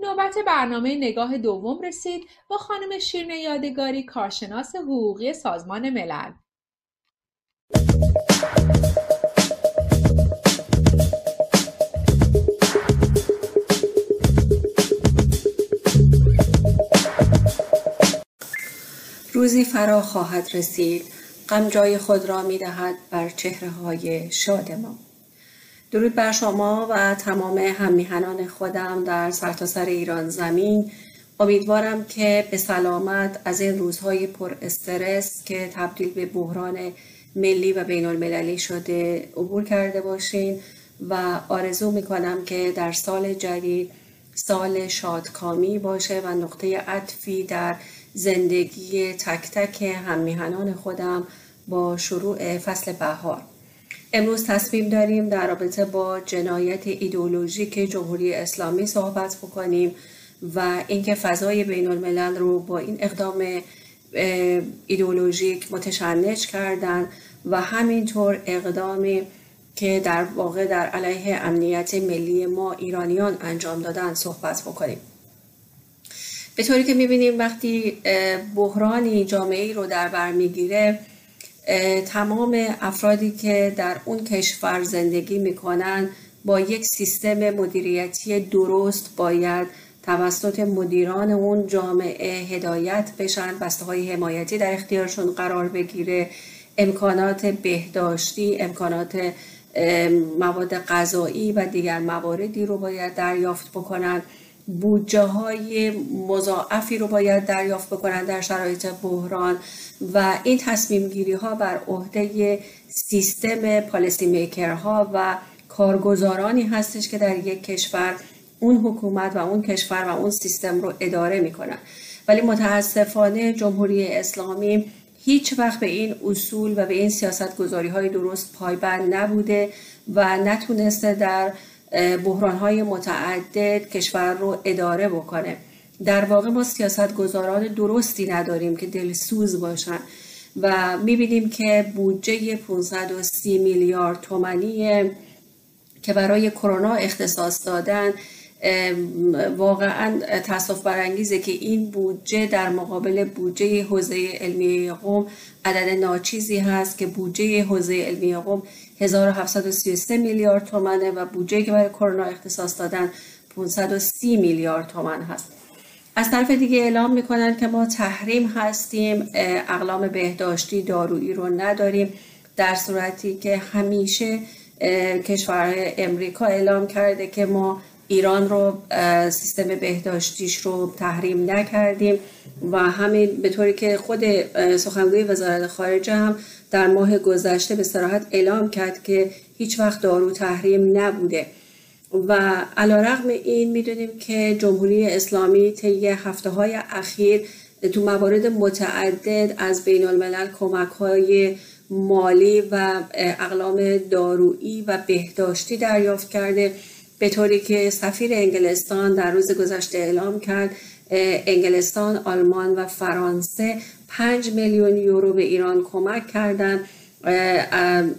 نوبت برنامه نگاه دوم رسید با خانم شیرین یادگاری کارشناس حقوقی سازمان ملل. روزی فرا خواهد رسید غم جای خود را می دهد بر چهره های شاد ما. درود بر شما و تمام همیهنان خودم در سرتاسر سر ایران زمین. امیدوارم که به سلامت از این روزهای پر استرس که تبدیل به بحران ملی و بین المللی شده عبور کرده باشین و آرزو می کنم که در سال جدید سال شادکامی باشه و نقطه عطفی در زندگی تک تک هممیهنان خودم با شروع فصل بهار. امروز تصمیم داریم در رابطه با جنایت ایدولوژیک جمهوری اسلامی صحبت بکنیم و اینکه فضای بین الملل رو با این اقدام ایدولوژیک متشنج کردن و همینطور اقدامی که در واقع در علیه امنیت ملی ما ایرانیان انجام دادن صحبت بکنیم. به طوری که می‌بینیم وقتی بحرانی جامعه رو در بر می‌گیره تمام افرادی که در اون کشور زندگی می‌کنن با یک سیستم مدیریتی درست باید توسط مدیران اون جامعه هدایت بشن بسته های حمایتی در اختیارشون قرار بگیره امکانات بهداشتی امکانات مواد غذایی و دیگر مواردی رو باید دریافت بکنن. بودجه های مضاعفی رو باید دریافت بکنن در شرایط بحران و این تصمیم گیری ها بر عهده سیستم پالیسی میکر ها و کارگزارانی هستش که در یک کشور اون حکومت و اون کشور و اون سیستم رو اداره می‌کنن. ولی متاسفانه جمهوری اسلامی هیچ وقت به این اصول و به این سیاست گذاری های درست پایبند نبوده و نتونسته در بحران های متعدد کشور رو اداره بکنه. در واقع ما سیاست گذاران درستی نداریم که دلسوز باشن و می‌بینیم که بودجه 530 میلیارد تومنی که برای کرونا اختصاص دادن واقعا تصف برانگیزه که این بودجه در مقابل بودجه حوزه علمی قوم عدد ناچیزی هست که بودجه حوزه علمی قوم 1733 میلیارد تومنه و بودجه که برای کرونا اختصاص دادن 530 میلیارد تومن هست. از طرف دیگه اعلام می‌کنن که ما تحریم هستیم اقلام بهداشتی دارویی رو نداریم در صورتی که همیشه کشور امریکا اعلام کرده که ما ایران رو سیستم بهداشتیش رو تحریم نکردیم و همین به طوری که خود سخنگوی وزارت خارجه هم در ماه گذشته به صراحت اعلام کرد که هیچ وقت دارو تحریم نبوده. و علا رقم این می‌دونیم که جمهوری اسلامی طی هفته های اخیر تو موارد متعدد از بین الملل کمک های مالی و اقلام دارویی و بهداشتی دریافت کرده. به طوری که سفیر انگلستان در روز گذشته اعلام کرد انگلستان، آلمان و فرانسه 5 میلیون یورو به ایران کمک کردند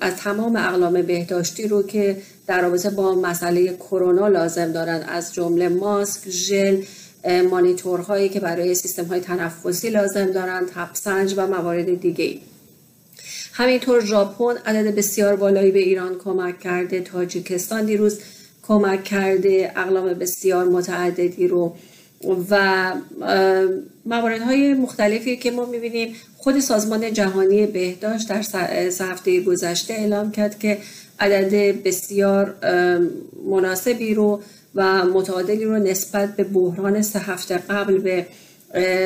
از تمام اقلام بهداشتی رو که در رابطه با مسئله کرونا لازم دارن از جمله ماسک، ژل، مانیتورهایی که برای سیستم های تنفسی لازم دارن، تپسنج و موارد دیگه همینطور ژاپن عدد بسیار بالایی به ایران کمک کرده. تاجیکستان دیروز کمک کرده اقلام بسیار متعددی رو. و مواردهای مختلفی که ما می‌بینیم خود سازمان جهانی بهداشت در سه هفته گذشته اعلام کرد که عدد بسیار مناسبی رو و متعادلی رو نسبت به بحران سه هفته قبل به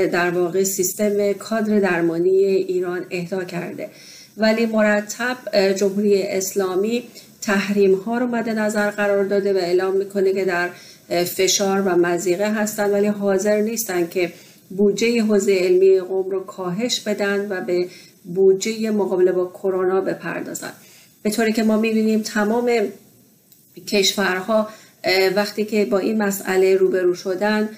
در واقع سیستم کادر درمانی ایران اهدا کرده. ولی مرتب جمهوری اسلامی تحریم ها رو مد نظر قرار داده و اعلام می‌کنه که در فشار و مزیقه هستن ولی حاضر نیستن که بودجه حوزه علمی قوم رو کاهش بدن و به بودجه مقابله با کرونا بپردازن. به طوری که ما می‌بینیم تمام کشورها وقتی که با این مسئله روبرو شدن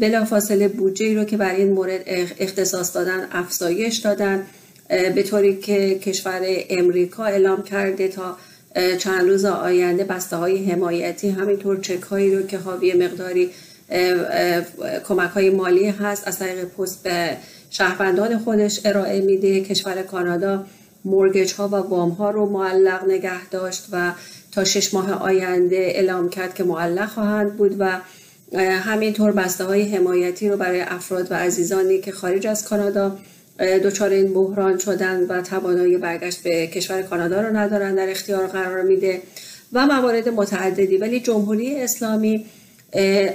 بلافاصله بودجه رو که برای این مورد اختصاص دادن افزایش دادن. به طوری که کشور امریکا اعلام کرده تا چند روز آینده بسته های حمایتی همینطور چک هایی رو که حاوی مقداری کمک های مالی هست از طریق پست به شهروندان خودش ارائه میده. کشور کانادا مورگج ها و وام ها رو معلق نگه داشت و تا شش ماه آینده اعلام کرد که معلق خواهند بود و همینطور بسته های حمایتی رو برای افراد و عزیزانی که خارج از کانادا دچار این بحران شدن و توانایی برگشت به کشور کانادا رو ندارن در اختیار قرار میده و موارد متعددی. ولی جمهوری اسلامی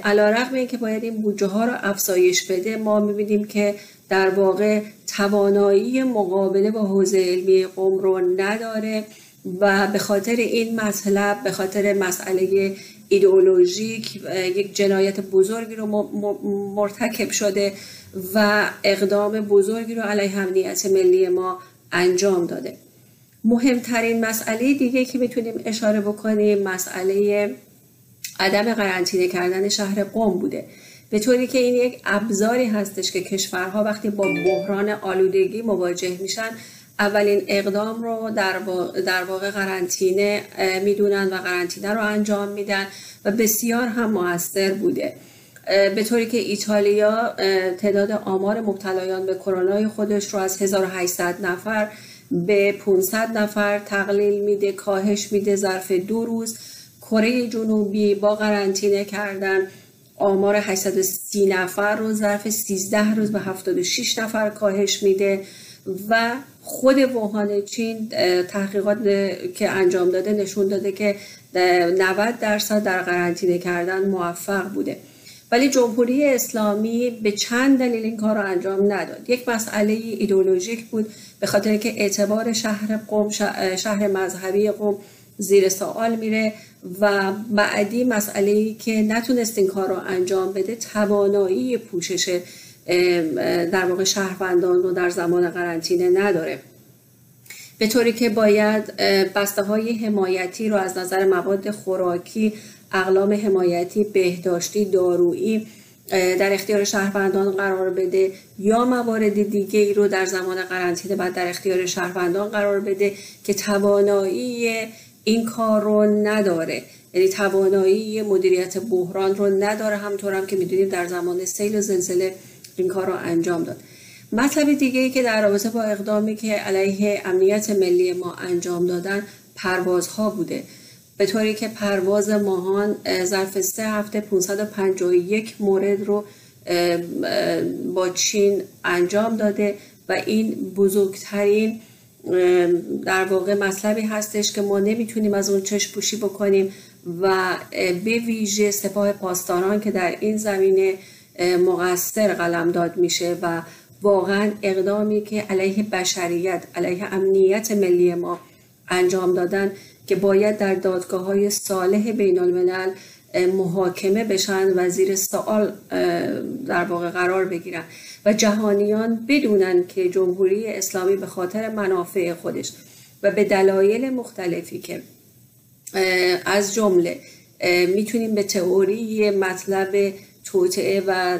علا رقم این که باید این بودجه ها رو افزایش بده ما می‌بینیم که در واقع توانایی مقابله با حوزه علمی قوم رو نداره و به خاطر این مطلب به خاطر مسئله ایدئولوژیک یک جنایت بزرگی رو مرتکب شده. و اقدام بزرگی رو علیه امنیت ملی ما انجام داده. مهمترین مسئله دیگه که می‌تونیم اشاره بکنیم مسئله عدم قرنطینه کردن شهر قم بوده. به طوری که این یک ابزاری هستش که کشورها وقتی با بحران آلودگی مواجه میشن اولین اقدام رو در, در واقع قرنطینه می‌دونن و قرنطینه رو انجام میدن و بسیار هم موثر بوده. به طوری که ایتالیا تعداد آمار مبتلایان به کرونا خودش رو از 1800 نفر به 500 نفر تقلیل میده کاهش میده ظرف دو روز. کره جنوبی با قرنطینه کردن آمار 830 نفر رو ظرف 13 روز به 76 نفر کاهش میده و خود ووهان چین تحقیقات که انجام داده نشون داده که 90 درصد در قرنطینه کردن موفق بوده. ولی جمهوری اسلامی به چند دلیل این کار رو انجام نداد. یک مسئله ایدولوژیک بود به خاطر که اعتبار شهر قوم شهر مذهبی قوم زیر سوال میره و بعدی مسئله ای که نتونست این کار رو انجام بده توانایی پوشش در واقع شهروندان رو در زمان قرنطینه نداره. به طوری که باید بسته های حمایتی رو از نظر مواد خوراکی اقلام حمایتی بهداشتی دارویی در اختیار شهروندان قرار بده یا موارد دیگه ای رو در زمان قرنطینه بعد در اختیار شهروندان قرار بده که توانایی این کار رو نداره. یعنی توانایی مدیریت بحران رو نداره همطور هم که می‌دونیم در زمان سیل و زلزله این کار رو انجام داد. مطلب دیگه ای که در رابطه با اقدامی که علیه امنیت ملی ما انجام دادن پروازها بوده. به طوری که پرواز ماهان ظرف سه هفته 551 مورد رو با چین انجام داده و این بزرگترین در واقع مطلبی هستش که ما نمی‌تونیم از اون چشم پوشی بکنیم و به ویژه سپاه پاسداران که در این زمینه مقصر قلمداد میشه و واقعا اقدامی که علیه بشریت علیه امنیت ملی ما انجام دادن که باید در دادگاه های صالح بین الملل محاکمه بشن و زیر سوال در واقع قرار بگیرن و جهانیان بدونن که جمهوری اسلامی به خاطر منافع خودش و به دلایل مختلفی که از جمله می‌تونیم به تئوری مطلب توطعه و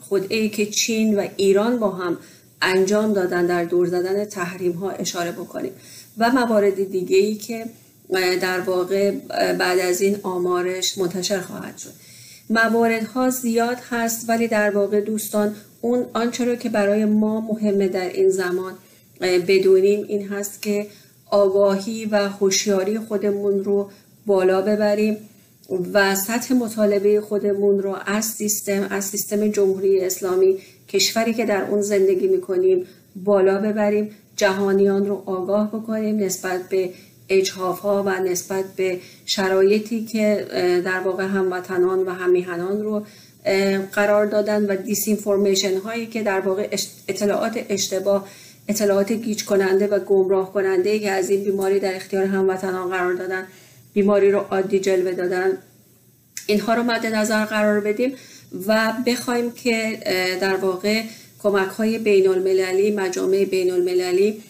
خودعه که چین و ایران با هم انجام دادن در دور زدن تحریم ها اشاره بکنیم. و موارد دیگه ای که در واقع بعد از این آمارش منتشر خواهد شد. مواردها زیاد هست ولی در واقع دوستان اون آنچه رو که برای ما مهمه در این زمان بدونیم این هست که آگاهی و هوشیاری خودمون رو بالا ببریم و سطح مطالبه خودمون رو از سیستم از سیستم جمهوری اسلامی کشوری که در اون زندگی می‌کنیم بالا ببریم جهانیان رو آگاه بکنیم نسبت به اجهاف ها و نسبت به شرایطی که در واقع هموطنان و همیهنان رو قرار دادن و disinformation هایی که در واقع اطلاعات اشتباه اطلاعات گیج کننده و گمراه کننده که از این بیماری در اختیار هموطنان قرار دادن بیماری رو عادی جلوه دادن اینها رو مد نظر قرار بدیم و بخوایم که در واقع کمک های بین المللی مجامع بین المللی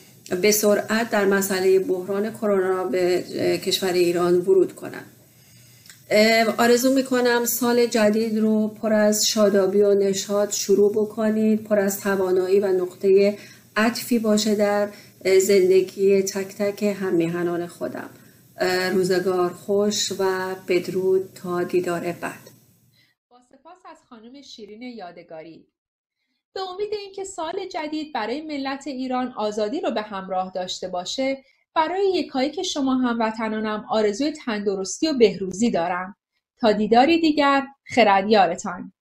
به سرعت در مسئله بحران کرونا به کشور ایران ورود کنند. آرزو می‌کنم سال جدید رو پر از شادابی و نشاط شروع بکنید پر از توانایی و نقطه عطفی باشه در زندگی تک تک همیهنان خودم. روزگار خوش و بدرود تا دیدار بعد. با سپاس از خانم شیرین یادگاری. به امید اینکه سال جدید برای ملت ایران آزادی رو به همراه داشته باشه برای یکایی که شما هموطنانم آرزوی تندرستی و بهروزی دارم. تا دیداری دیگر خردیارتان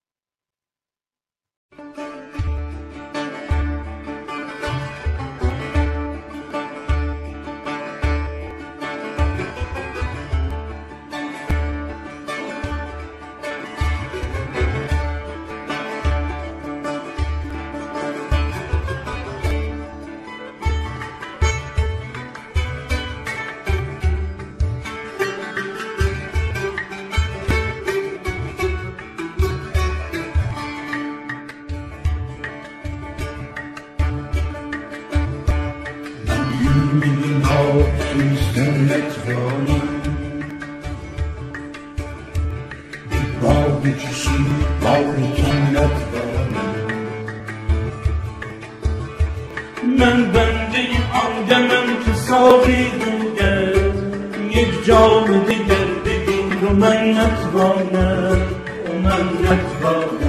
من بنده آدمم که ساقی دیگر یک جام دیگر بگیر و من نتوانم و من نتوانم عاشقم